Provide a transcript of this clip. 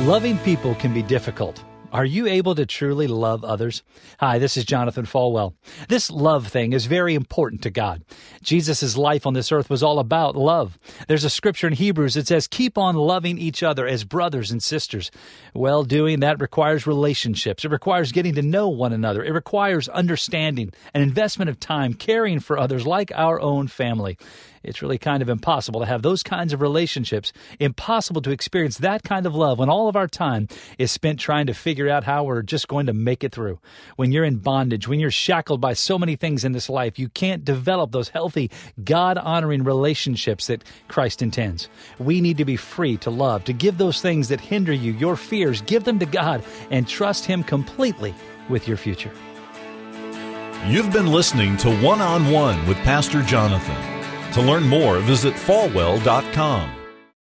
Loving people can be difficult. Are you able to truly love others? Hi, this is Jonathan Falwell. This love thing is very important to God. Jesus' life on this earth was all about love. There's a scripture in Hebrews that says, keep on loving each other as brothers and sisters. Well, doing that requires relationships. It requires getting to know one another. It requires understanding, an investment of time, caring for others like our own family. It's really kind of impossible to have those kinds of relationships, impossible to experience that kind of love when all of our time is spent trying to figure out how we're just going to make it through. When you're in bondage, when you're shackled by so many things in this life, you can't develop those healthy, God honoring relationships that Christ intends. We need to be free to love, to give those things that hinder you, your fears, give them to God and trust Him completely with your future. You've been listening to One on One with Pastor Jonathan. To learn more, visit falwell.com.